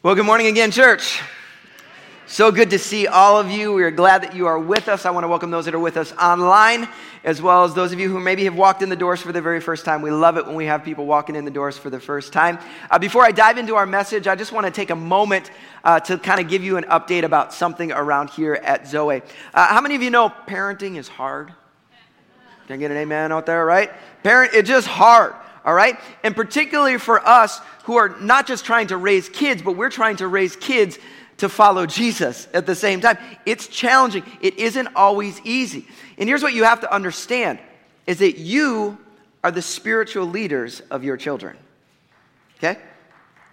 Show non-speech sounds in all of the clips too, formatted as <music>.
Well, good morning again, church. So good to see all of you. We are glad that you are with us. I want to welcome those that are with us online, as well as those of you who maybe have walked in the doors for the very first time. We love it when we have people walking in the doors for the first time. Uh, before I dive into our message, I just want to take a moment uh, to kind of give you an update about something around here at Zoe. Uh, how many of you know parenting is hard? Can I get an amen out there, right? Parent, it's just hard all right? And particularly for us who are not just trying to raise kids, but we're trying to raise kids to follow Jesus at the same time. It's challenging. It isn't always easy. And here's what you have to understand is that you are the spiritual leaders of your children. Okay?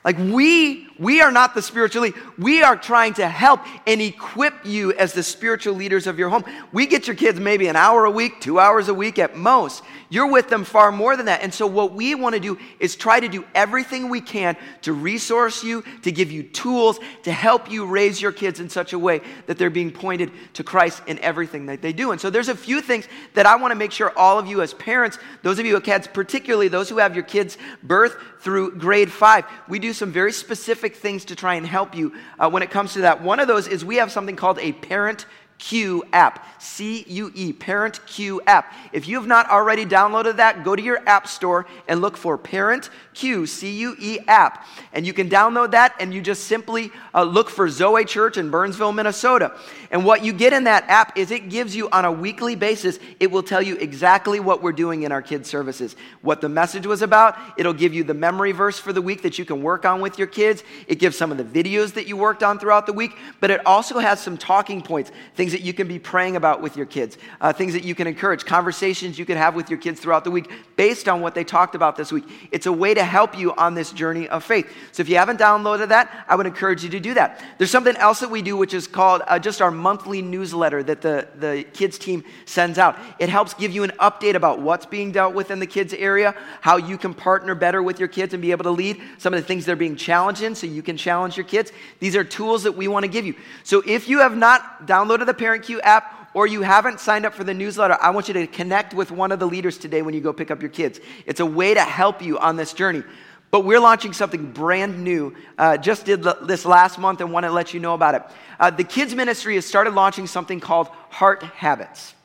Like we, we are not the spiritual lead. We are trying to help and equip you as the spiritual leaders of your home. We get your kids maybe an hour a week, two hours a week at most. You're with them far more than that. And so what we want to do is try to do everything we can to resource you, to give you tools, to help you raise your kids in such a way that they're being pointed to Christ in everything that they do. And so there's a few things that I want to make sure all of you as parents, those of you who have kids, particularly those who have your kids birth through grade five, we do some very specific things to try and help you uh, when it comes to that. One of those is we have something called a parent Cue app. C U E, Parent Cue app. If you have not already downloaded that, go to your app store and look for Parent Cue, C U E app. And you can download that and you just simply uh, look for Zoe Church in Burnsville, Minnesota. And what you get in that app is it gives you on a weekly basis, it will tell you exactly what we're doing in our kids' services, what the message was about. It'll give you the memory verse for the week that you can work on with your kids. It gives some of the videos that you worked on throughout the week, but it also has some talking points, things that you can be praying about with your kids, uh, things that you can encourage, conversations you can have with your kids throughout the week based on what they talked about this week. It's a way to help you on this journey of faith. So if you haven't downloaded that, I would encourage you to do that. There's something else that we do, which is called uh, just our monthly newsletter that the, the kids team sends out. It helps give you an update about what's being dealt with in the kids area, how you can partner better with your kids and be able to lead, some of the things they're being challenged in so you can challenge your kids. These are tools that we want to give you. So if you have not downloaded the Parent Cue app, or you haven't signed up for the newsletter, I want you to connect with one of the leaders today when you go pick up your kids. It's a way to help you on this journey. But we're launching something brand new. Uh, just did this last month and want to let you know about it. Uh, the kids ministry has started launching something called Heart Habits.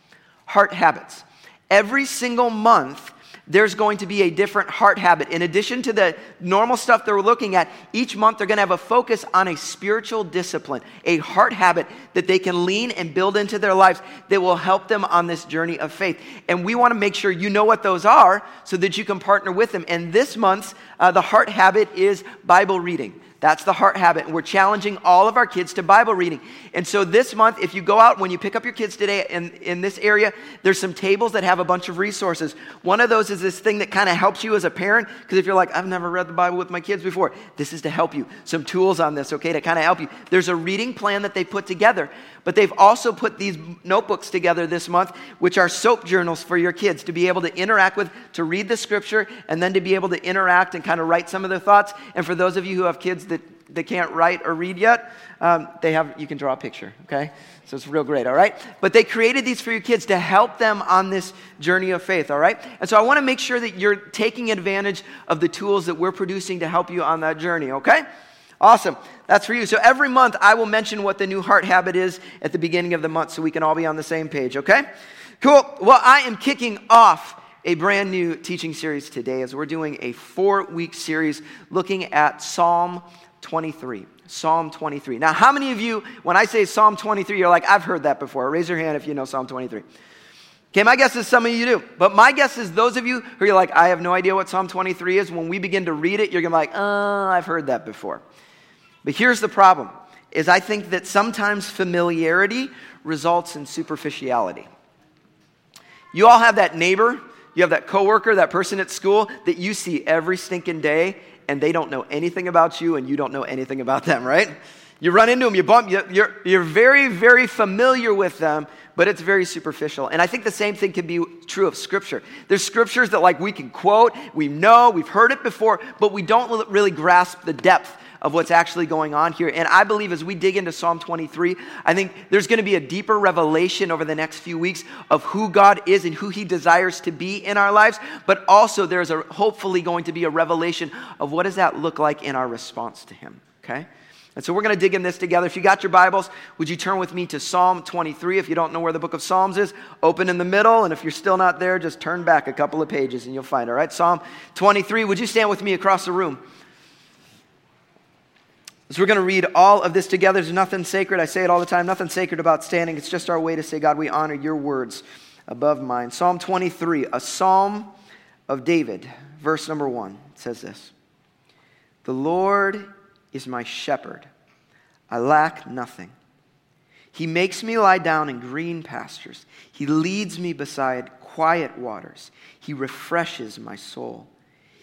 Heart Habits. Every single month, there's going to be a different heart habit. In addition to the normal stuff that we're looking at, each month they're going to have a focus on a spiritual discipline, a heart habit that they can lean and build into their lives that will help them on this journey of faith. And we want to make sure you know what those are so that you can partner with them. And this month's, uh, the heart habit is Bible reading. That's the heart habit. And we're challenging all of our kids to Bible reading. And so this month, if you go out, when you pick up your kids today in, in this area, there's some tables that have a bunch of resources. One of those is this thing that kind of helps you as a parent. Because if you're like, I've never read the Bible with my kids before, this is to help you. Some tools on this, okay, to kind of help you. There's a reading plan that they put together. But they've also put these notebooks together this month, which are soap journals for your kids to be able to interact with, to read the scripture, and then to be able to interact and kind of write some of their thoughts. And for those of you who have kids that they can't write or read yet, um, they have, you can draw a picture, okay? So it's real great, all right? But they created these for your kids to help them on this journey of faith, all right? And so I want to make sure that you're taking advantage of the tools that we're producing to help you on that journey, okay? Awesome. That's for you. So every month I will mention what the new heart habit is at the beginning of the month so we can all be on the same page, okay? Cool. Well, I am kicking off a brand new teaching series today as we're doing a four week series looking at Psalm 23. Psalm 23. Now, how many of you, when I say Psalm 23, you're like, I've heard that before? Raise your hand if you know Psalm 23. Okay, my guess is some of you do. But my guess is those of you who are like, I have no idea what Psalm 23 is, when we begin to read it, you're going to be like, uh, I've heard that before. But here's the problem is I think that sometimes familiarity results in superficiality. You all have that neighbor, you have that coworker, that person at school that you see every stinking day and they don't know anything about you and you don't know anything about them, right? You run into them, you bump, you're, you're very, very familiar with them, but it's very superficial. And I think the same thing can be true of Scripture. There's scriptures that, like, we can quote, we know, we've heard it before, but we don't really grasp the depth of what's actually going on here. And I believe as we dig into Psalm 23, I think there's going to be a deeper revelation over the next few weeks of who God is and who He desires to be in our lives. But also, there's a, hopefully going to be a revelation of what does that look like in our response to Him, okay? And so we're going to dig in this together. If you got your Bibles, would you turn with me to Psalm 23? If you don't know where the book of Psalms is, open in the middle. And if you're still not there, just turn back a couple of pages and you'll find all right? Psalm 23. Would you stand with me across the room? So we're going to read all of this together. There's nothing sacred. I say it all the time. Nothing sacred about standing. It's just our way to say, God, we honor your words above mine. Psalm 23, a psalm of David, verse number one. Says this The Lord is my shepherd. I lack nothing. He makes me lie down in green pastures. He leads me beside quiet waters. He refreshes my soul.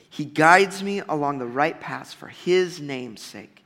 He guides me along the right paths for his name's sake.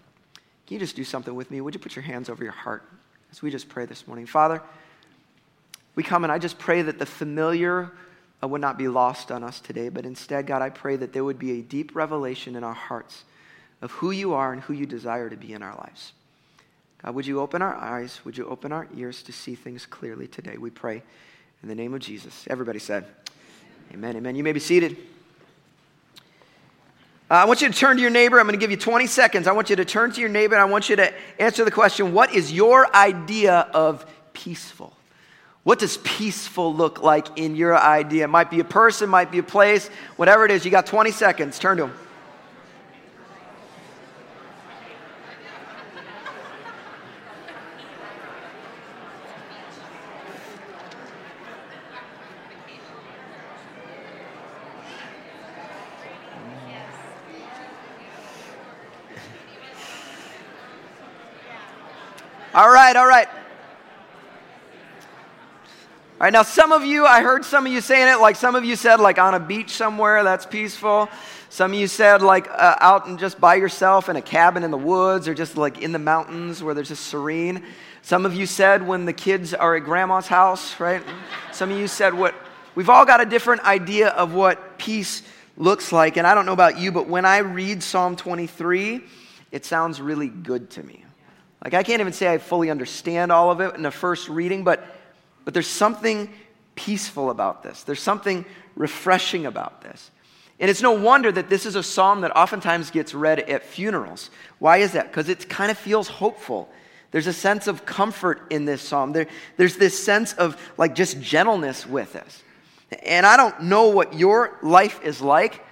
Can you just do something with me? Would you put your hands over your heart as we just pray this morning? Father, we come and I just pray that the familiar uh, would not be lost on us today, but instead, God, I pray that there would be a deep revelation in our hearts of who you are and who you desire to be in our lives. God, would you open our eyes? Would you open our ears to see things clearly today? We pray in the name of Jesus. Everybody said, Amen. Amen. You may be seated. Uh, I want you to turn to your neighbor. I'm going to give you 20 seconds. I want you to turn to your neighbor and I want you to answer the question What is your idea of peaceful? What does peaceful look like in your idea? It might be a person, might be a place, whatever it is. You got 20 seconds. Turn to them. All right, all right. All right, now some of you, I heard some of you saying it, like some of you said, like on a beach somewhere, that's peaceful. Some of you said, like uh, out and just by yourself in a cabin in the woods or just like in the mountains where there's just serene. Some of you said when the kids are at grandma's house, right? Some of you said what, we've all got a different idea of what peace looks like. And I don't know about you, but when I read Psalm 23, it sounds really good to me. Like I can't even say I fully understand all of it in the first reading, but but there's something peaceful about this, there's something refreshing about this. And it's no wonder that this is a psalm that oftentimes gets read at funerals. Why is that? Because it kind of feels hopeful. There's a sense of comfort in this psalm. There, there's this sense of like just gentleness with this. And I don't know what your life is like,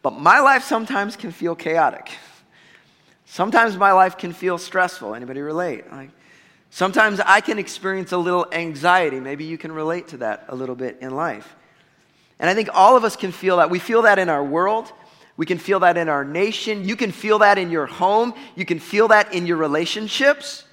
but my life sometimes can feel chaotic. Sometimes my life can feel stressful. Anybody relate? Like, Sometimes I can experience a little anxiety. Maybe you can relate to that a little bit in life. And I think all of us can feel that. We feel that in our world. We can feel that in our nation. You can feel that in your home. You can feel that in your relationships.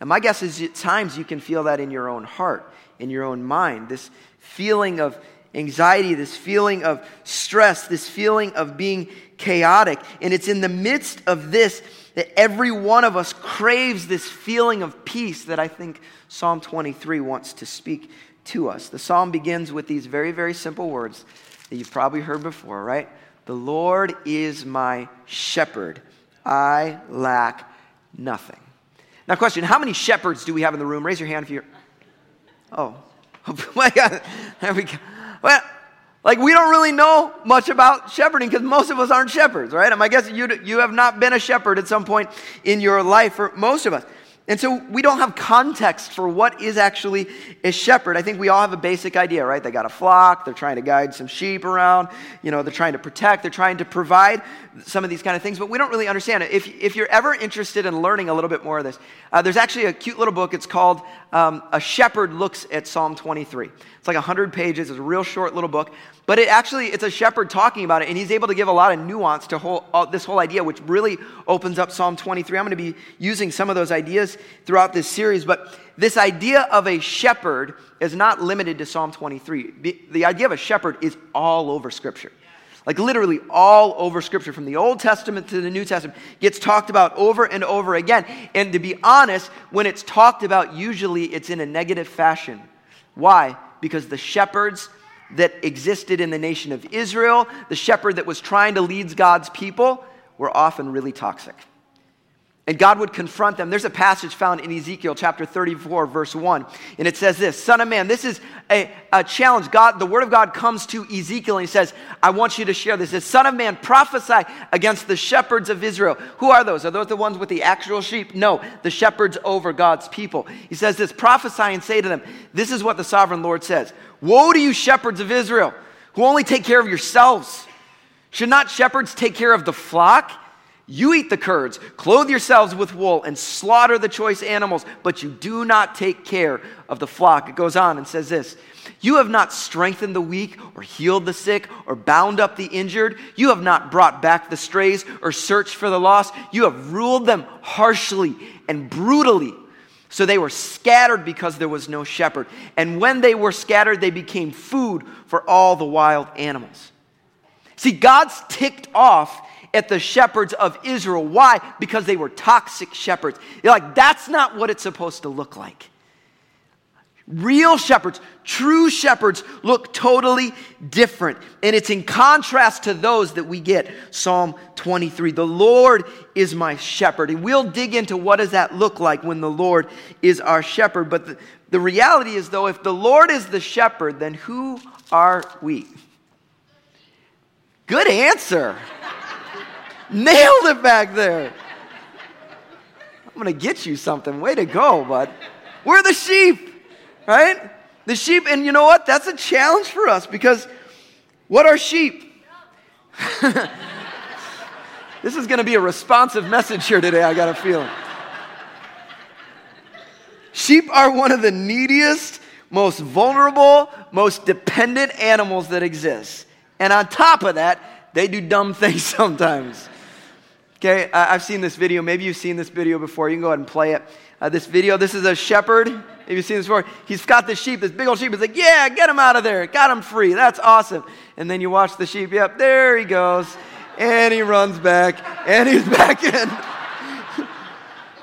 And my guess is at times you can feel that in your own heart, in your own mind. This feeling of anxiety, this feeling of stress, this feeling of being chaotic. And it's in the midst of this that every one of us craves this feeling of peace that I think Psalm 23 wants to speak to us. The psalm begins with these very, very simple words that you've probably heard before, right? The Lord is my shepherd. I lack nothing. Now, question How many shepherds do we have in the room? Raise your hand if you're. Oh, <laughs> oh my God. There we go. Well, like, we don't really know much about shepherding because most of us aren't shepherds, right? I guess you, you have not been a shepherd at some point in your life for most of us. And so we don't have context for what is actually a shepherd. I think we all have a basic idea, right? They got a flock, they're trying to guide some sheep around, you know, they're trying to protect, they're trying to provide some of these kind of things, but we don't really understand it. If, if you're ever interested in learning a little bit more of this, uh, there's actually a cute little book. It's called um, A Shepherd Looks at Psalm 23. It's like 100 pages, it's a real short little book. But it actually, it's a shepherd talking about it, and he's able to give a lot of nuance to whole, uh, this whole idea, which really opens up Psalm 23. I'm going to be using some of those ideas throughout this series, but this idea of a shepherd is not limited to Psalm 23. The, the idea of a shepherd is all over Scripture. Like literally all over Scripture, from the Old Testament to the New Testament, gets talked about over and over again. And to be honest, when it's talked about, usually it's in a negative fashion. Why? Because the shepherds that existed in the nation of Israel, the shepherd that was trying to lead God's people, were often really toxic. And God would confront them. There's a passage found in Ezekiel chapter 34, verse 1. And it says this Son of man, this is a, a challenge. God, the word of God comes to Ezekiel and he says, I want you to share this. It says, Son of man, prophesy against the shepherds of Israel. Who are those? Are those the ones with the actual sheep? No, the shepherds over God's people. He says this prophesy and say to them, This is what the sovereign Lord says Woe to you, shepherds of Israel, who only take care of yourselves. Should not shepherds take care of the flock? You eat the curds, clothe yourselves with wool, and slaughter the choice animals, but you do not take care of the flock. It goes on and says this You have not strengthened the weak, or healed the sick, or bound up the injured. You have not brought back the strays, or searched for the lost. You have ruled them harshly and brutally. So they were scattered because there was no shepherd. And when they were scattered, they became food for all the wild animals. See, God's ticked off at the shepherds of Israel. Why? Because they were toxic shepherds. You're like, that's not what it's supposed to look like. Real shepherds, true shepherds look totally different. And it's in contrast to those that we get. Psalm 23. The Lord is my shepherd. And we'll dig into what does that look like when the Lord is our shepherd. But the, the reality is, though, if the Lord is the shepherd, then who are we? Good answer. Nailed it back there. I'm going to get you something. Way to go, bud. We're the sheep, right? The sheep, and you know what? That's a challenge for us because what are sheep? <laughs> this is going to be a responsive message here today, I got a feeling. Sheep are one of the neediest, most vulnerable, most dependent animals that exist. And on top of that, they do dumb <laughs> things sometimes. Okay, I've seen this video. Maybe you've seen this video before. You can go ahead and play it. Uh, this video, this is a shepherd. Have you seen this before? He's got this sheep, this big old sheep. He's like, yeah, get him out of there. Got him free. That's awesome. And then you watch the sheep. Yep, there he goes. And he runs back. And he's <laughs> back in.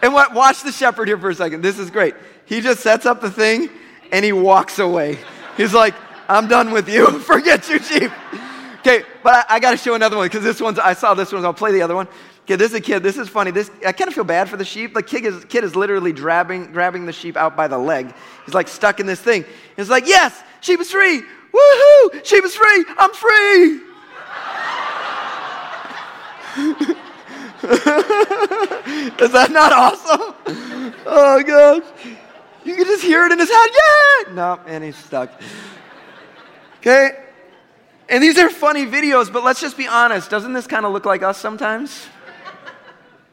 and what, watch the shepherd here for a second. This is great. He just sets up the thing and he walks away. He's like, I'm done with you. <laughs> Forget your sheep. Okay, but I, I got to show another one because this one's, I saw this one. I'll play the other one. Okay, this is a kid. This is funny. This I kind of feel bad for the sheep. The kid is, kid is literally grabbing, grabbing the sheep out by the leg. He's like stuck in this thing. He's like, yes, sheep is free. Woohoo! Sheep is free. I'm free. <laughs> is that not awesome? Oh gosh. You can just hear it in his head. Yeah. No, and he's stuck. Okay. And these are funny videos, but let's just be honest. Doesn't this kind of look like us sometimes?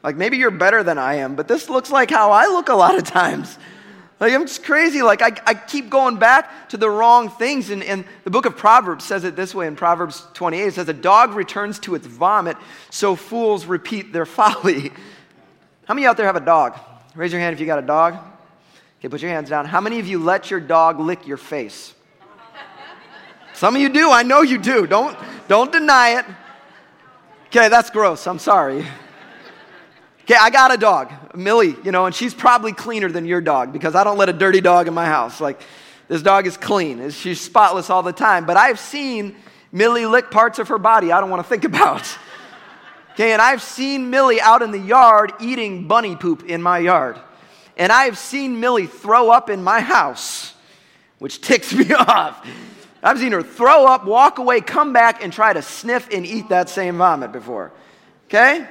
Like maybe you're better than I am, but this looks like how I look a lot of times. Like I'm just crazy. Like I, I keep going back to the wrong things. And, and the book of Proverbs says it this way in Proverbs 28. It says, A dog returns to its vomit, so fools repeat their <laughs> folly. How many out there have a dog? Raise your hand if you got a dog. Okay, put your hands down. How many of you let your dog lick your face? Some of you do. I know you do. Don't, don't deny it. Okay, that's gross. I'm sorry. Okay, I got a dog, Millie, you know, and she's probably cleaner than your dog because I don't let a dirty dog in my house. Like, this dog is clean. She's spotless all the time. But I've seen Millie lick parts of her body I don't want to think <laughs> about. Okay, and I've seen Millie out in the yard eating bunny poop in my yard. And I've seen Millie throw up in my house, which <laughs> ticks me off. I've seen her throw up, walk away, come back, and try to sniff and eat that same vomit before. Okay?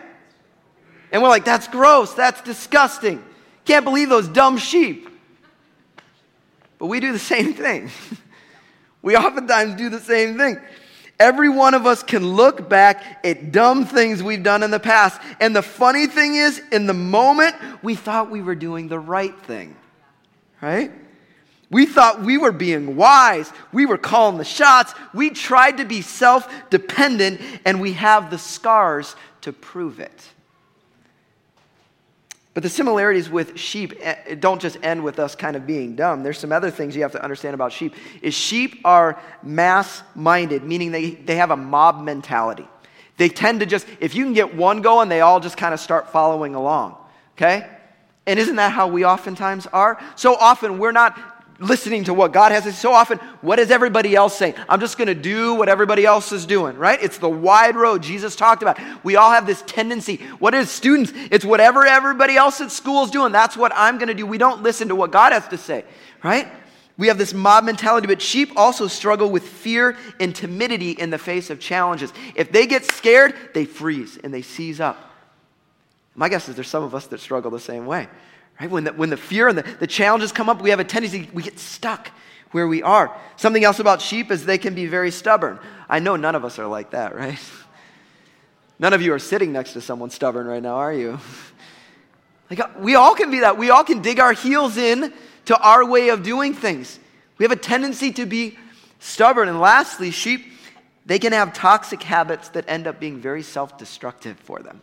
And we're like, that's gross, that's disgusting. Can't believe those dumb sheep. But we do the <laughs> same thing. we oftentimes do the same thing. Every one of us can look back at dumb things we've done in the past. And the funny thing is, in the moment, we thought we were doing the right thing, right? We thought we were being wise. We were calling the shots. We tried to be self dependent, and we have the scars to prove it. But the similarities with sheep eh, don't just end with us kind of being dumb. There's some other things you have to understand about sheep. Is sheep are mass minded, meaning they, they have a mob mentality. They tend to just, if you can get one going, they all just kind of start following along. Okay? And isn't that how we oftentimes are? So often we're not listening to what God has to say. So often, what is everybody else saying? I'm just going to do what everybody else is doing, right? It's the wide road Jesus talked about. We all have this tendency. What is students? It's whatever everybody else at school is doing. That's what I'm going to do. We don't listen to what God has to say, right? We have this mob mentality, but sheep also struggle with fear and timidity in the face of challenges. If they get scared, they freeze and they seize up. My guess is there's some of us that struggle the same way. Right? When the, when the fear and the, the challenges come up, we have a tendency, we get stuck where we are. Something else about sheep is they can be very stubborn. I know none of us are like that, right? <laughs> None of you are sitting next to someone stubborn right now, are you? <laughs> Like, uh, we all can be that. We all can dig our heels in to our way of doing things. We have a tendency to be stubborn. And lastly, sheep, they can have toxic habits that end up being very self destructive for them.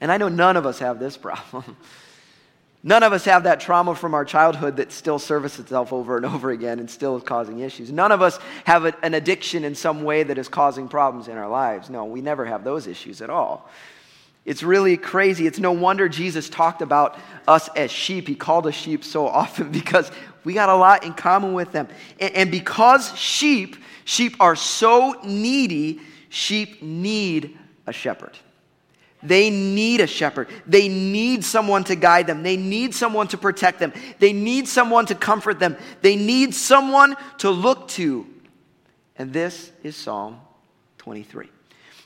And I know none of us have this problem. None of us have that trauma from our childhood that still surfaces itself over and over again and still is causing issues. None of us have a, an addiction in some way that is causing problems in our lives. No, we never have those issues at all. It's really crazy. It's no wonder Jesus talked about us as sheep. He called us sheep so often <laughs> because we got a lot in common with them. And, and because sheep, sheep are so needy, sheep need a shepherd. They need a shepherd. They need someone to guide them. They need someone to protect them. They need someone to comfort them. They need someone to look to. And this is Psalm 23.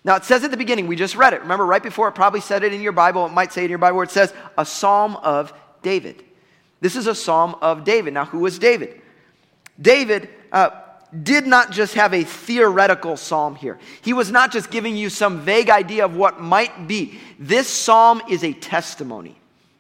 Now, it says at the beginning, we just read it. Remember, right before it probably said it in your Bible, it might say it in your Bible where it says, a psalm of David. This is a psalm of David. Now, who was David? David, uh, did not just have a theoretical psalm here. He was not just giving you some vague idea of what might be. This psalm is a testimony,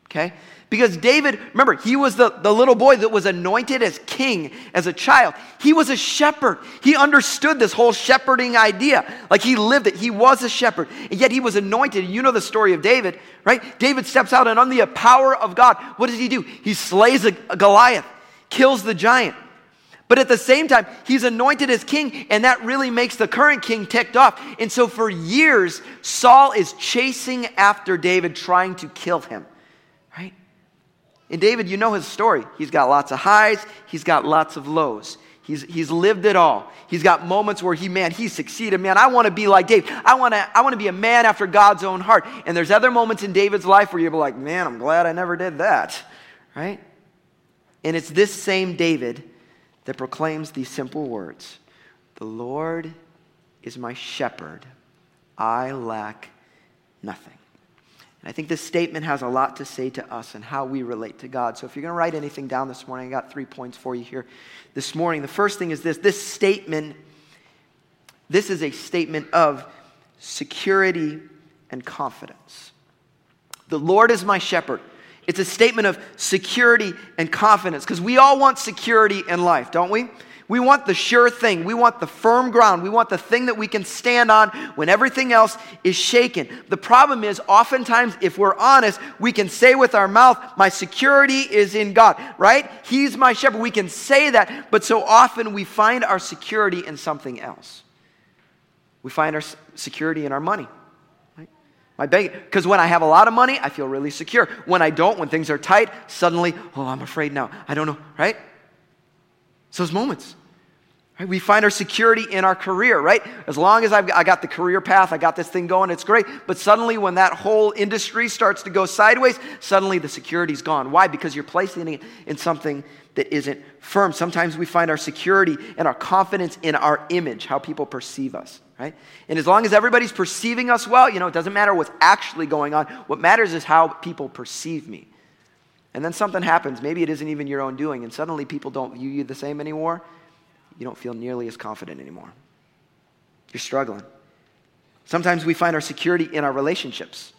okay? Because David, remember, he was the, the little boy that was anointed as king as a child. He was a shepherd. He understood this whole shepherding idea. Like he lived it. He was a shepherd. And yet he was anointed. You know the story of David, right? David steps out and under the power of God, what does he do? He slays a, a Goliath, kills the giant. But at the same time, he's anointed as king, and that really makes the current king ticked off. And so for years, Saul is chasing after David, trying to kill him. Right? And David, you know his story. He's got lots of highs, he's got lots of lows. He's, he's lived it all. He's got moments where he, man, he succeeded. Man, I want to be like David. I want to I want to be a man after God's own heart. And there's other moments in David's life where you're like, man, I'm glad I never did that. Right? And it's this same David that proclaims these simple words The Lord is my shepherd, I lack nothing. And I think this statement has a lot to say to us and how we relate to God. So if you're going to write anything down this morning, I got three points for you here this morning. The first thing is this this statement, this is a statement of security and confidence. The Lord is my shepherd. It's a statement of security and confidence because we all want security in life, don't we? We want the sure thing. We want the firm ground. We want the thing that we can stand on when everything else is shaken. The problem is, oftentimes, if we're honest, we can say with our mouth, My security is in God, right? He's my shepherd. We can say that, but so often we find our security in something else. We find our security in our money. My bank, because when I have a lot of money, I feel really secure. When I don't, when things are tight, suddenly, oh, I'm afraid now. I don't know, right? So those moments. Right? We find our security in our career, right? As long as I've, I got the career path, I got this thing going, it's great. But suddenly, when that whole industry starts to go sideways, suddenly the security's gone. Why? Because you're placing it in something that isn't firm. Sometimes we find our security and our confidence in our image, how people perceive us right? And as long as everybody's perceiving us well, you know, it doesn't matter what's actually going on. What matters is how people perceive me. And then something happens. Maybe it isn't even your own doing, and suddenly people don't view you the same anymore. You don't feel nearly as confident anymore. You're struggling. Sometimes we find our security in our relationships.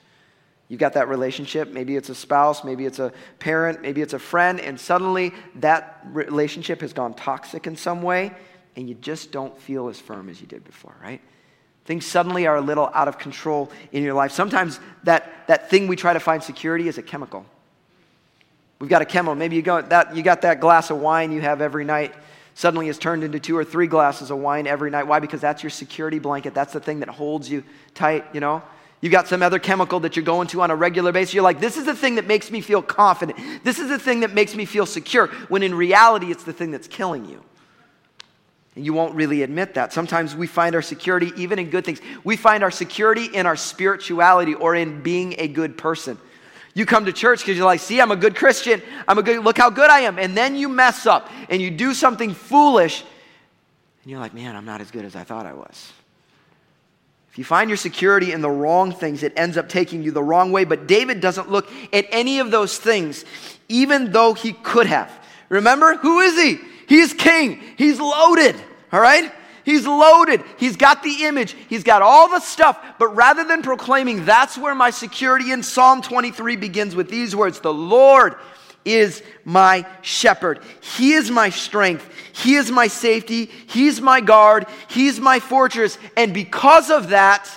You've got that relationship. Maybe it's a spouse, maybe it's a parent, maybe it's a friend, and suddenly that relationship has gone toxic in some way, and you just don't feel as firm as you did before, right? Things suddenly are a little out of control in your life. Sometimes that, that thing we try to find security is a chemical. We've got a chemical. Maybe you, go, that, you got that glass of wine you have every night suddenly is turned into two or three glasses of wine every night. Why? Because that's your security blanket. That's the thing that holds you tight, you know? You've got some other chemical that you're going to on a regular basis. You're like, this is the thing that makes me feel confident. This is the thing that makes me feel secure. When in reality, it's the thing that's killing you. And you won't really admit that. Sometimes we find our security even in good things. We find our security in our spirituality or in being a good person. You come to church because you're like, see, I'm a good Christian. I'm a good, look how good I am. And then you mess up and you do something foolish. And you're like, man, I'm not as good as I thought I was. If you find your security in the wrong things, it ends up taking you the wrong way. But David doesn't look at any of those things, even though he could have. Remember, who is he? He's king. He's loaded, all right? He's loaded. He's got the image. He's got all the stuff. But rather than proclaiming, that's where my security in Psalm 23 begins with these words The Lord is my shepherd. He is my strength. He is my safety. He's my guard. He's my fortress. And because of that,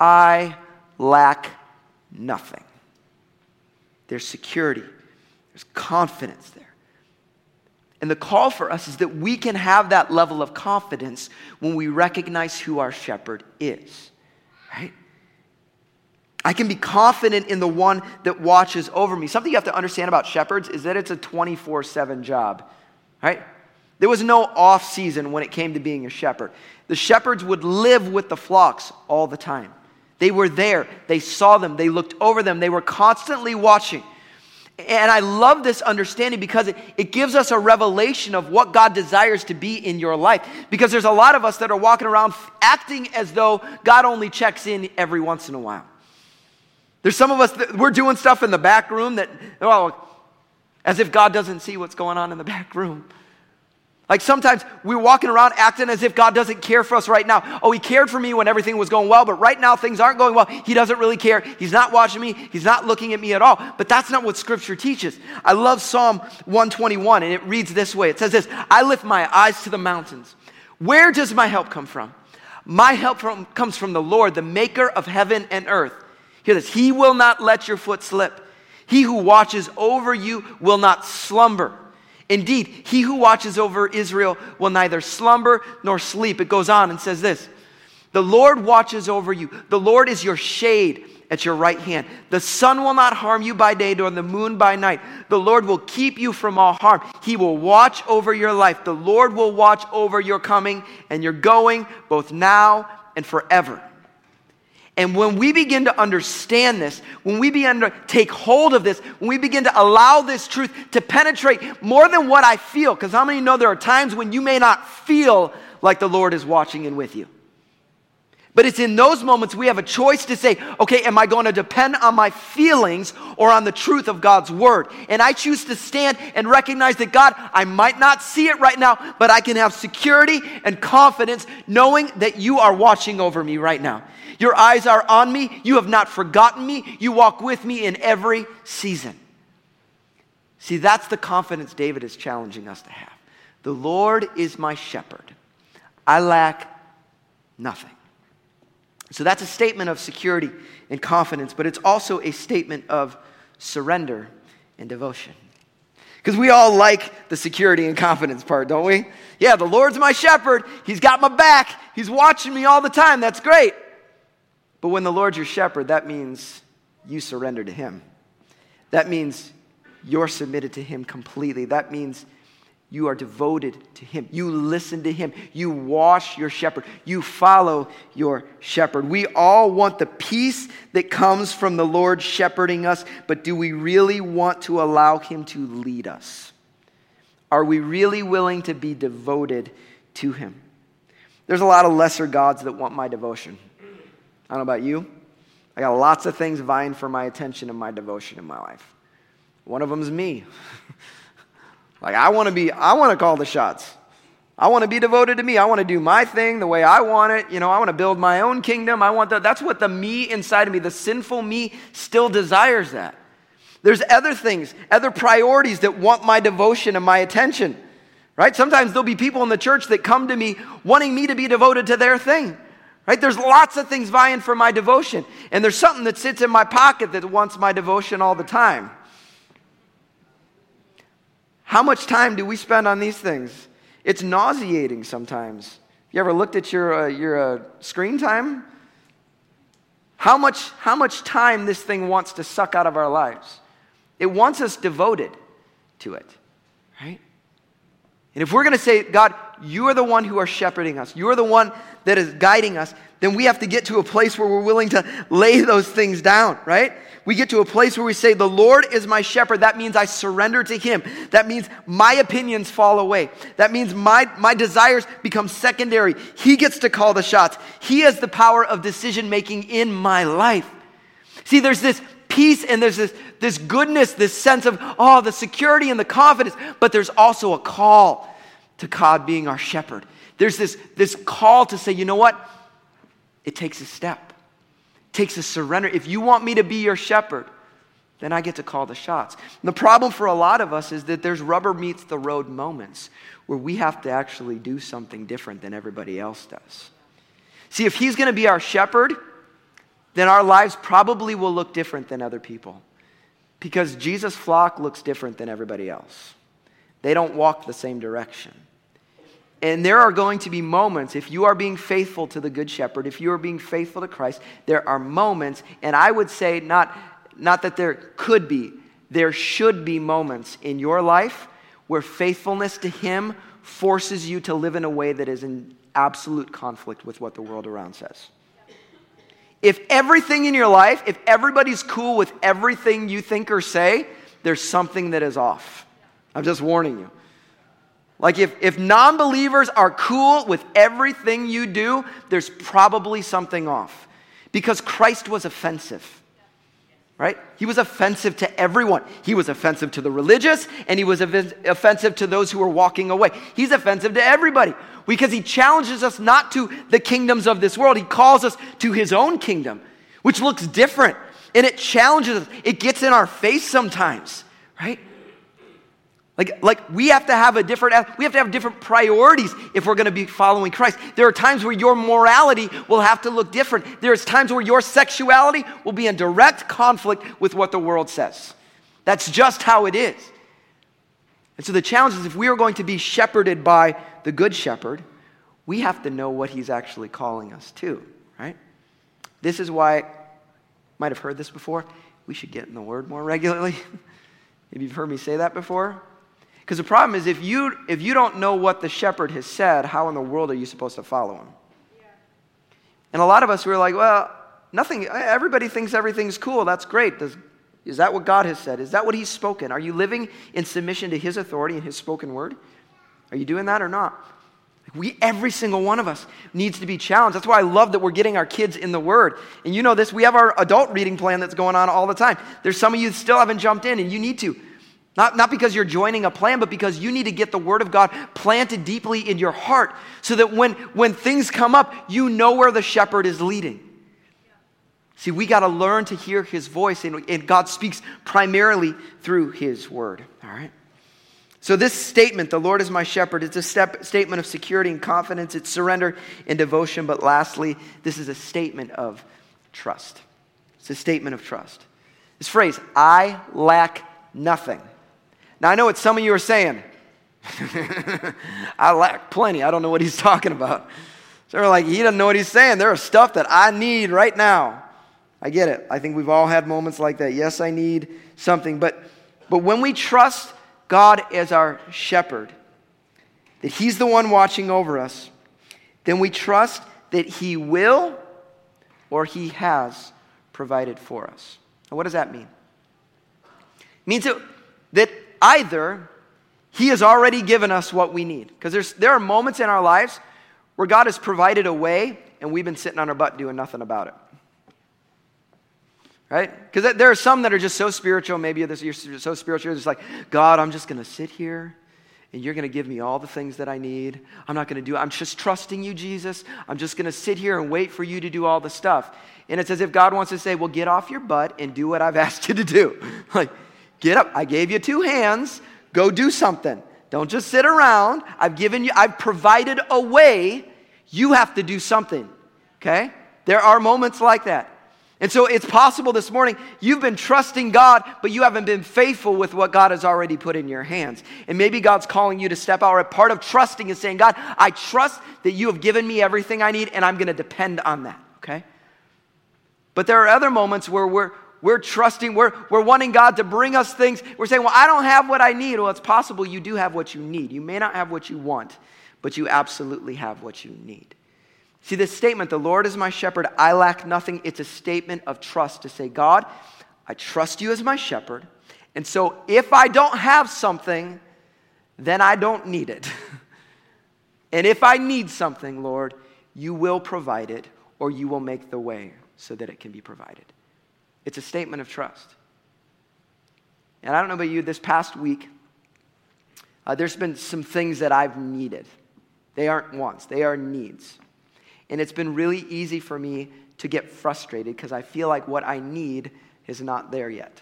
I lack nothing. There's security, there's confidence there. And the call for us is that we can have that level of confidence when we recognize who our shepherd is, right? I can be confident in the one that watches over me. Something you have to understand about shepherds is that it's a 24 7 job, right? There was no off season when it came to being a shepherd. The shepherds would live with the flocks all the time. They were there, they saw them, they looked over them, they were constantly watching. And I love this understanding because it, it gives us a revelation of what God desires to be in your life. Because there's a lot of us that are walking around acting as though God only checks in every once in a while. There's some of us that we're doing stuff in the back room that, well, as if God doesn't see what's going on in the back room. Like sometimes we're walking around acting as if God doesn't care for us right now. Oh, He cared for me when everything was going well, but right now things aren't going well. He doesn't really care. He's not watching me. He's not looking at me at all. But that's not what Scripture teaches. I love Psalm 121, and it reads this way It says this I lift my eyes to the mountains. Where does my help come from? My help from, comes from the Lord, the maker of heaven and earth. Hear this He will not let your foot slip. He who watches over you will not slumber. Indeed, he who watches over Israel will neither slumber nor sleep. It goes on and says this The Lord watches over you, the Lord is your shade at your right hand. The sun will not harm you by day, nor the moon by night. The Lord will keep you from all harm. He will watch over your life. The Lord will watch over your coming and your going, both now and forever. And when we begin to understand this, when we begin to take hold of this, when we begin to allow this truth to penetrate more than what I feel, because how many know there are times when you may not feel like the Lord is watching and with you? But it's in those moments we have a choice to say, okay, am I going to depend on my feelings or on the truth of God's word? And I choose to stand and recognize that God, I might not see it right now, but I can have security and confidence knowing that you are watching over me right now. Your eyes are on me. You have not forgotten me. You walk with me in every season. See, that's the confidence David is challenging us to have. The Lord is my shepherd. I lack nothing. So that's a statement of security and confidence, but it's also a statement of surrender and devotion. Because we all like the security and confidence part, don't we? Yeah, the Lord's my shepherd. He's got my back. He's watching me all the time. That's great. But when the Lord's your shepherd, that means you surrender to Him. That means you're submitted to Him completely. That means you are devoted to Him. You listen to Him. You wash your shepherd. You follow your shepherd. We all want the peace that comes from the Lord shepherding us, but do we really want to allow Him to lead us? Are we really willing to be devoted to Him? There's a lot of lesser gods that want my devotion. I don't know about you. I got lots of things vying for my attention and my devotion in my life. One of them is me. <laughs> like, I want to be, I want to call the shots. I want to be devoted to me. I want to do my thing the way I want it. You know, I want to build my own kingdom. I want that. That's what the me inside of me, the sinful me, still desires that. There's other things, other priorities that want my devotion and my attention, right? Sometimes there'll be people in the church that come to me wanting me to be devoted to their thing, right? There's lots of things vying for my devotion, and there's something that sits in my pocket that wants my devotion all the time. How much time do we spend on these things? It's nauseating sometimes. You ever looked at your, uh, your uh, screen time? How much, how much time this thing wants to suck out of our lives? It wants us devoted to it, right? And if we're going to say, God, you are the one who are shepherding us, you are the one that is guiding us, then we have to get to a place where we're willing to lay those things down, right? We get to a place where we say, The Lord is my shepherd. That means I surrender to Him. That means my opinions fall away. That means my, my desires become secondary. He gets to call the shots. He has the power of decision making in my life. See, there's this peace and there's this, this goodness, this sense of, oh, the security and the confidence, but there's also a call to God being our shepherd. There's this, this call to say, you know what? It takes a step, it takes a surrender. If you want me to be your shepherd, then I get to call the shots. And the problem for a lot of us is that there's rubber meets the road moments where we have to actually do something different than everybody else does. See, if he's going to be our shepherd, then our lives probably will look different than other people. Because Jesus' flock looks different than everybody else. They don't walk the same direction. And there are going to be moments, if you are being faithful to the Good Shepherd, if you are being faithful to Christ, there are moments, and I would say not, not that there could be, there should be moments in your life where faithfulness to Him forces you to live in a way that is in absolute conflict with what the world around says. If everything in your life, if everybody's cool with everything you think or say, there's something that is off. I'm just warning you. Like, if, if non believers are cool with everything you do, there's probably something off. Because Christ was offensive right? He was offensive to everyone. He was offensive to the religious, and he was offensive to those who were walking away. He's offensive to everybody because he challenges us not to the kingdoms of this world. He calls us to his own kingdom, which looks different. And it challenges us, it gets in our face sometimes, right? Like, like we have to have a different, uh, we have to have different priorities if we're going to be following Christ. There are times where your morality will have to look different. There's times where your sexuality will be in direct conflict with what the world says. That's just how it is. And so the challenge is if we are going to be shepherded by the good shepherd, we have to know what he's actually calling us to, right? This is why, might have heard this before, we should get in the word more regularly. <laughs> Maybe you've heard me say that before. Because the problem is, if you, if you don't know what the shepherd has said, how in the world are you supposed to follow him? Yeah. And a lot of us, we're like, well, nothing, everybody thinks everything's cool. That's great. Does, is that what God has said? Is that what He's spoken? Are you living in submission to His authority and His spoken word? Are you doing that or not? We, every single one of us, needs to be challenged. That's why I love that we're getting our kids in the Word. And you know this, we have our adult reading plan that's going on all the time. There's some of you still haven't jumped in, and you need to. Not, not because you're joining a plan, but because you need to get the Word of God planted deeply in your heart so that when, when things come up, you know where the shepherd is leading. See, we got to learn to hear His voice, and, and God speaks primarily through His Word. All right? So, this statement, the Lord is my shepherd, it's a step, statement of security and confidence, it's surrender and devotion. But lastly, this is a statement of trust. It's a statement of trust. This phrase, I lack nothing. Now, I know what some of you are saying. <laughs> I lack plenty. I don't know what he's talking about. So they're like, he doesn't know what he's saying. There is stuff that I need right now. I get it. I think we've all had moments like that. Yes, I need something. But, but when we trust God as our shepherd, that he's the one watching over us, then we trust that he will or he has provided for us. Now, what does that mean? It means that, that either He has already given us what we need. Because there are moments in our lives where God has provided a way and we've been sitting on our butt doing nothing about it. Right? Because there are some that are just so spiritual. Maybe you're so spiritual, just like, God, I'm just going to sit here and you're going to give me all the things that I need. I'm not going to do I'm just trusting you, Jesus. I'm just going to sit here and wait for you to do all the stuff. And it's as if God wants to say, Well, get off your butt and do what I've <laughs> asked you to do. <laughs> like, get up. I gave you two hands. Go do something. Don't just sit around. I've given you, I've provided a way. You have to do something. Okay? There are moments like that. And so it's possible this morning you've been trusting God, but you haven't been faithful with what God has already put in your hands. And maybe God's calling you to step out. Or part of trusting is saying, God, I trust that you have given me everything I need, and I'm going to depend on that. Okay? But there are other moments where we're, we're trusting, we're, we're wanting God to bring us things. We're saying, Well, I don't have what I need. Well, it's possible you do have what you need. You may not have what you want, but you absolutely have what you need. See, this statement, the Lord is my shepherd, I lack nothing, it's a statement of trust to say, God, I trust you as my shepherd. And so if I don't have something, then I don't need it. <laughs> and if I need something, Lord, you will provide it or you will make the way so that it can be provided. It's a statement of trust. And I don't know about you, this past week, uh, there's been some things that I've needed. They aren't wants, they are needs. And it's been really easy for me to get frustrated because I feel like what I need is not there yet.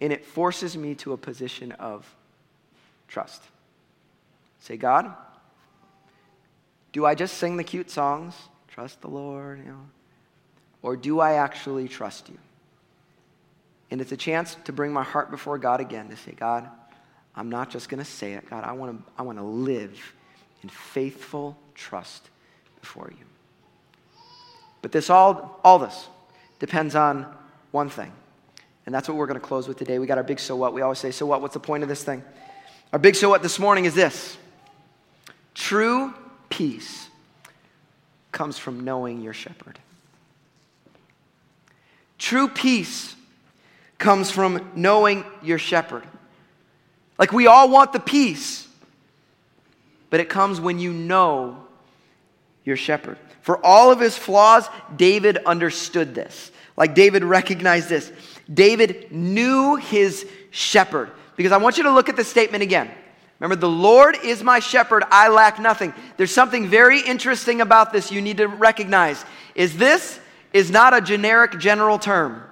And it forces me to a position of trust. Say, God, do I just sing the cute songs? Trust the Lord, you know? Or do I actually trust you? And it's a chance to bring my heart before God again to say, God, I'm not just going to say it. God, I want to I want to live in faithful trust before you. But this all, all this depends on one thing. And that's what we're going to close with today. We got our big so what. We always say, so what? What's the point of this thing? Our big so what this morning is this true peace comes from knowing your shepherd. True peace comes from knowing your shepherd. Like we all want the peace, but it comes when you know your shepherd. For all of his flaws, David understood this. Like David recognized this. David knew his shepherd. Because I want you to look at the statement again. Remember, the Lord is my shepherd, I lack nothing. There's something very interesting about this you need to recognize. Is this is not a generic general term.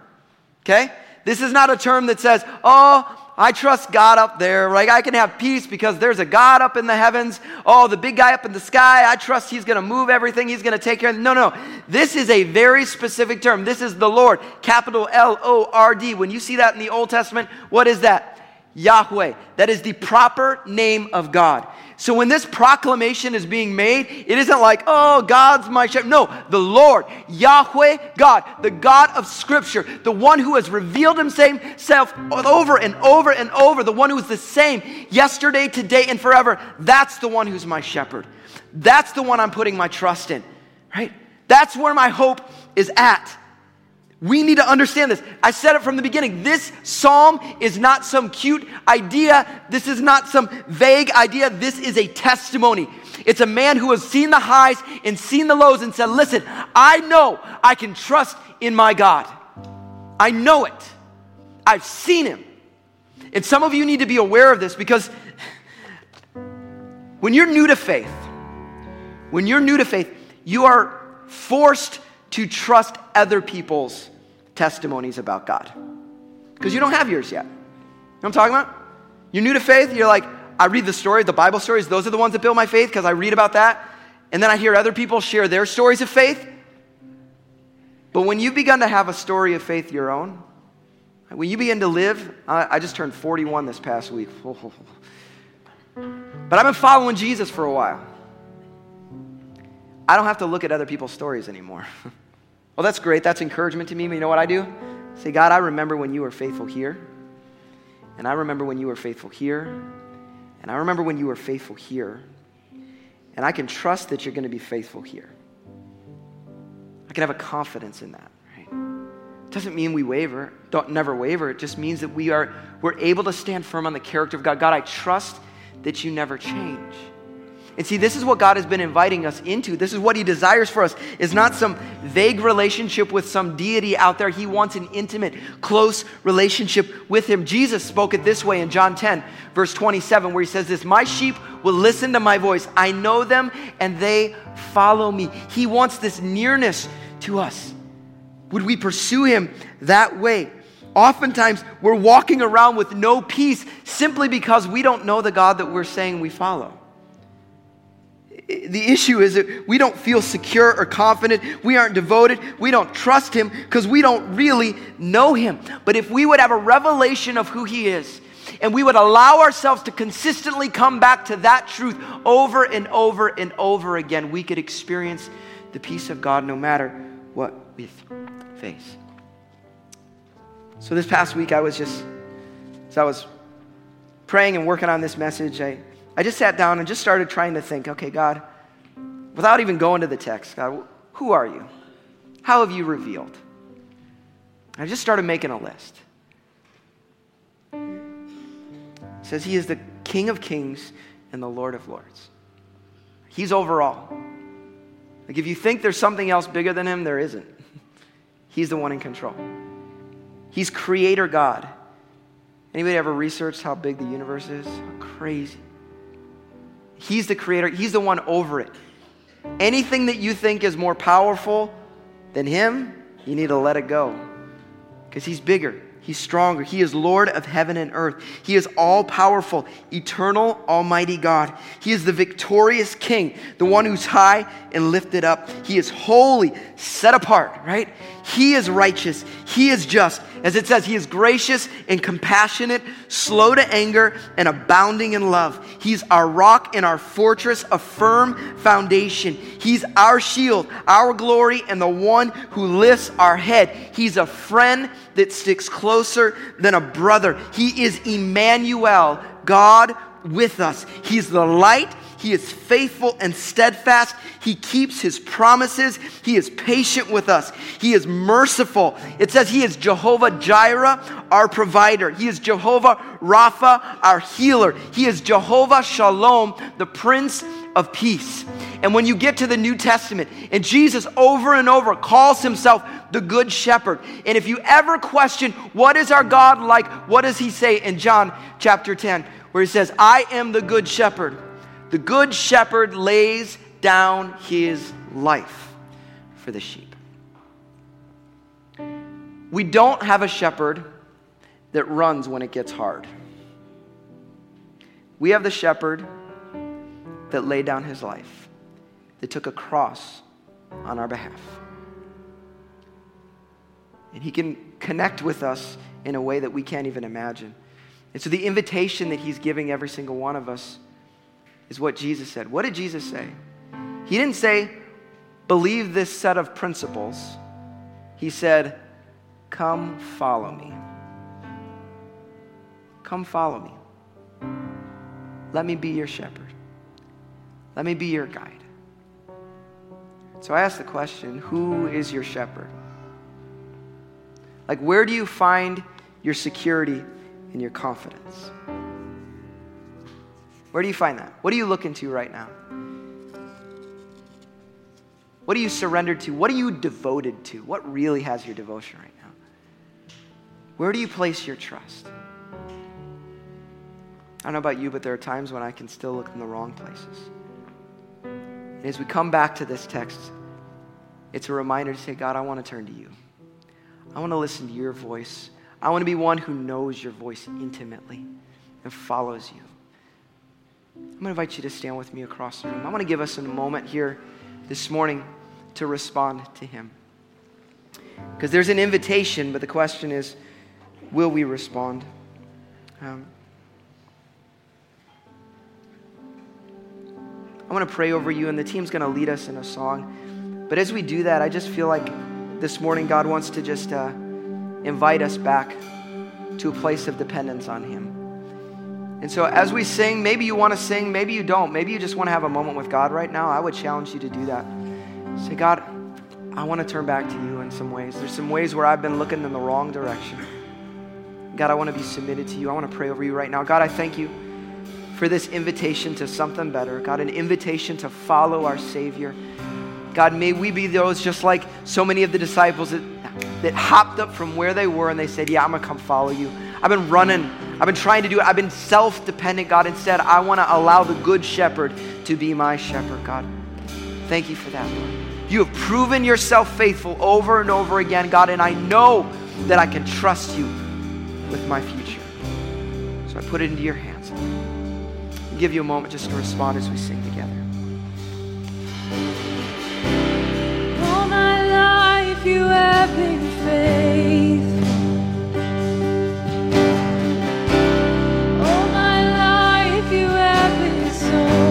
Okay? This is not a term that says, "Oh, I trust God up there. Like I can have peace because there's a God up in the heavens. Oh, the big guy up in the sky. I trust he's going to move everything. He's going to take care of. No, no. This is a very specific term. This is the Lord, capital L O R D. When you see that in the Old Testament, what is that? Yahweh. That is the proper name of God. So when this proclamation is being made, it isn't like, oh, God's my shepherd. No, the Lord, Yahweh, God, the God of Scripture, the one who has revealed himself over and over and over, the one who is the same yesterday, today, and forever. That's the one who's my shepherd. That's the one I'm putting my trust in, right? That's where my hope is at. We need to understand this. I said it from the beginning. This psalm is not some cute idea. This is not some vague idea. This is a testimony. It's a man who has seen the highs and seen the lows and said, Listen, I know I can trust in my God. I know it. I've seen him. And some of you need to be aware of this because when you're new to faith, when you're new to faith, you are forced to trust other people's testimonies about God. Because you don't have yours yet. You know I'm talking about? You're new to faith, you're like, I read the story, the Bible stories, those are the ones that build my faith because I read about that. And then I hear other people share their stories of faith. But when you've begun to have a story of faith your own, when you begin to live, I, just turned 41 this past week. <laughs> But I've been following Jesus for a while. I don't have to look at other people's stories anymore. <laughs> well, that's great. That's encouragement to me. But you know what I do? Say, God, I remember when you were faithful here. And I remember when you were faithful here. And I remember when you were faithful here. And I can trust that you're going to be faithful here. I can have a confidence in that. Right? Doesn't mean we waver, don't never waver. It just means that we are we're able to stand firm on the character of God. God, I trust that you never change. And see, this is what God has been inviting us into. This is what He desires for us, is not some vague relationship with some deity out there. He wants an intimate, close relationship with Him. Jesus spoke it this way in John 10, verse 27, where He says this My sheep will listen to my voice. I know them, and they follow me. He wants this nearness to us. Would we pursue Him that way? Oftentimes, we're walking around with no peace simply because we don't know the God that we're saying we follow the issue is that we don't feel secure or confident. We aren't devoted. We don't trust Him because we don't really know Him. But if we would have a revelation of who He is, and we would allow ourselves to consistently come back to that truth over and over and over again, we could experience the peace of God no matter what we face. So this past week, I was just, as I was praying and working on this message, I I just sat down and just started trying to think, okay, God, without even going to the text, God, who are you? How have you revealed? I just started making a list. It says he is the King of Kings and the Lord of Lords. He's over all. Like if you think there's something else bigger than him, there isn't. <laughs> He's the one in control. He's creator God. Anybody ever researched how big the universe is? How crazy. He's the creator, He's the one over it. Anything that you think is more powerful than Him, you need to let it go because He's bigger. He's stronger. He is Lord of heaven and earth. He is all powerful, eternal, almighty God. He is the victorious King, the one who's high and lifted up. He is holy, set apart, right? He is righteous. He is just. As it says, He is gracious and compassionate, slow to anger, and abounding in love. He's our rock and our fortress, a firm foundation. He's our shield, our glory, and the one who lifts our head. He's a friend that sticks closer than a brother. He is Emmanuel, God with us. He's the light he is faithful and steadfast. He keeps his promises. He is patient with us. He is merciful. It says he is Jehovah Jireh, our provider. He is Jehovah Rapha, our healer. He is Jehovah Shalom, the Prince of Peace. And when you get to the New Testament, and Jesus over and over calls himself the Good Shepherd. And if you ever question, what is our God like? What does he say in John chapter 10, where he says, I am the Good Shepherd. The good shepherd lays down his life for the sheep. We don't have a shepherd that runs when it gets hard. We have the shepherd that laid down his life, that took a cross on our behalf. And he can connect with us in a way that we can't even imagine. And so, the invitation that he's giving every single one of us is what Jesus said. What did Jesus say? He didn't say, believe this set of principles. He said, come follow me. Come follow me. Let me be your shepherd. Let me be your guide. So I ask the question who is your shepherd? Like, where do you find your security and your confidence? Where do you find that? What are you looking to right now? What are you surrendered to? What are you devoted to? What really has your devotion right now? Where do you place your trust? I don't know about you, but there are times when I can still look in the wrong places. And as we come back to this text, it's a reminder to say, God, I want to turn to you. I want to listen to your voice. I want to be one who knows your voice intimately and follows you. I'm going to invite you to stand with me across the room. I want to give us a moment here this morning to respond to Him. Because there's an invitation, but the question is will we respond? Um, I want to pray over you, and the team's going to lead us in a song. But as we do that, I just feel like this morning God wants to just uh, invite us back to a place of dependence on Him. And so, as we sing, maybe you want to sing, maybe you don't. Maybe you just want to have a moment with God right now. I would challenge you to do that. Say, God, I want to turn back to you in some ways. There's some ways where I've been looking in the wrong direction. God, I want to be submitted to you. I want to pray over you right now. God, I thank you for this invitation to something better. God, an invitation to follow our Savior. God, may we be those just like so many of the disciples that, that hopped up from where they were and they said, Yeah, I'm going to come follow you. I've been running. I've been trying to do it. I've been self dependent, God. Instead, I want to allow the good shepherd to be my shepherd, God. Thank you for that, Lord. You have proven yourself faithful over and over again, God, and I know that I can trust you with my future. So I put it into your hands. I'll give you a moment just to respond as we sing together. All my life you have been faithful. Been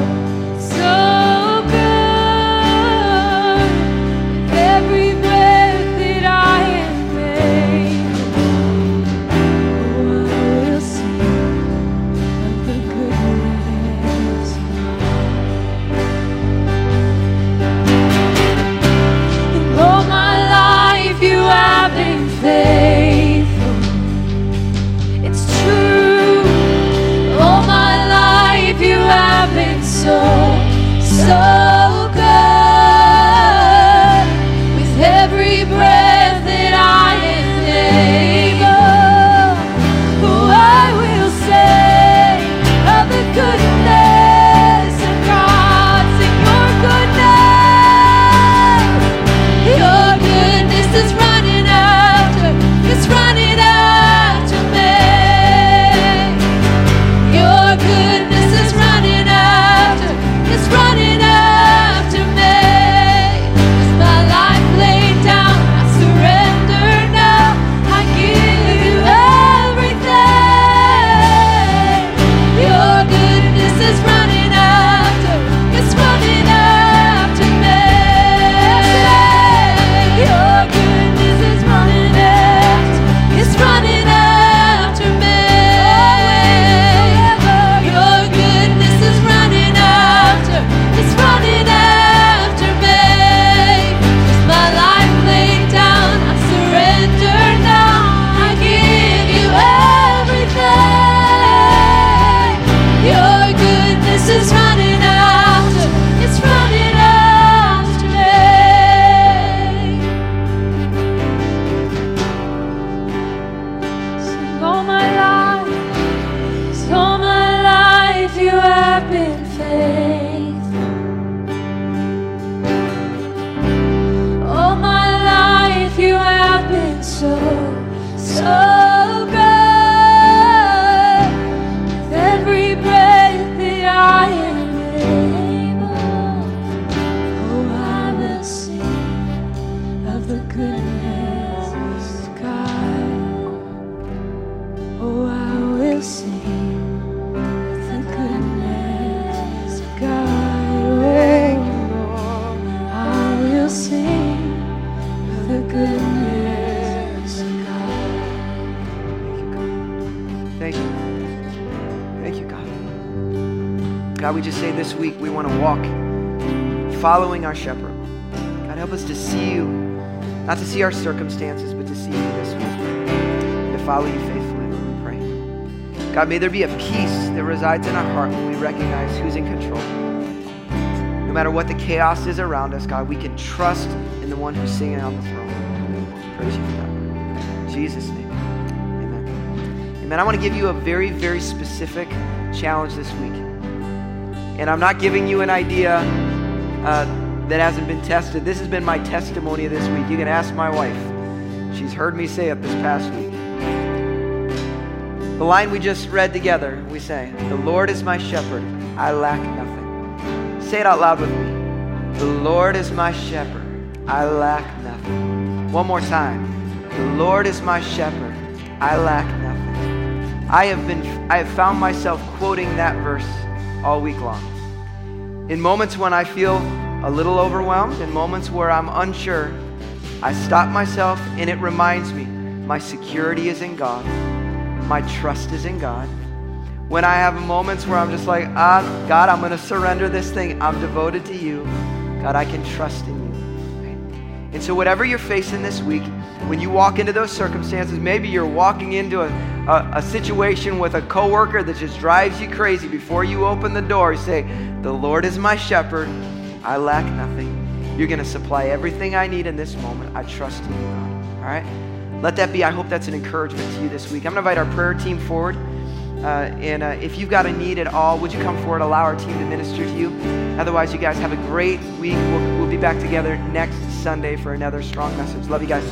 see our circumstances, but to see you this week. To follow you faithfully, Lord, we pray. God, may there be a peace that resides in our heart when we recognize who's in control. No matter what the chaos is around us, God, we can trust in the one who's singing on the throne. Praise you for that. In Jesus' name. Amen. Amen. I want to give you a very, very specific challenge this week. And I'm not giving you an idea uh, that hasn't been tested. This has been my testimony this week. You can ask my wife. She's heard me say it this past week. The line we just read together, we say, The Lord is my shepherd, I lack nothing. Say it out loud with me. The Lord is my shepherd, I lack nothing. One more time. The Lord is my shepherd, I lack nothing. I have been I have found myself quoting that verse all week long. In moments when I feel a little overwhelmed, in moments where I'm unsure, I stop myself and it reminds me my security is in God. My trust is in God. When I have moments where I'm just like, ah, God, I'm going to surrender this thing. I'm devoted to you. God, I can trust in you. Right? And so, whatever you're facing this week, when you walk into those circumstances, maybe you're walking into a, a, a situation with a coworker that just drives you crazy. Before you open the door, you say, The Lord is my shepherd. I lack nothing. You're going to supply everything I need in this moment. I trust in you, God. All right? Let that be. I hope that's an encouragement to you this week. I'm going to invite our prayer team forward. Uh, and uh, if you've got a need at all, would you come forward, allow our team to minister to you? Otherwise, you guys have a great week. We'll, we'll be back together next Sunday for another strong message. Love you guys.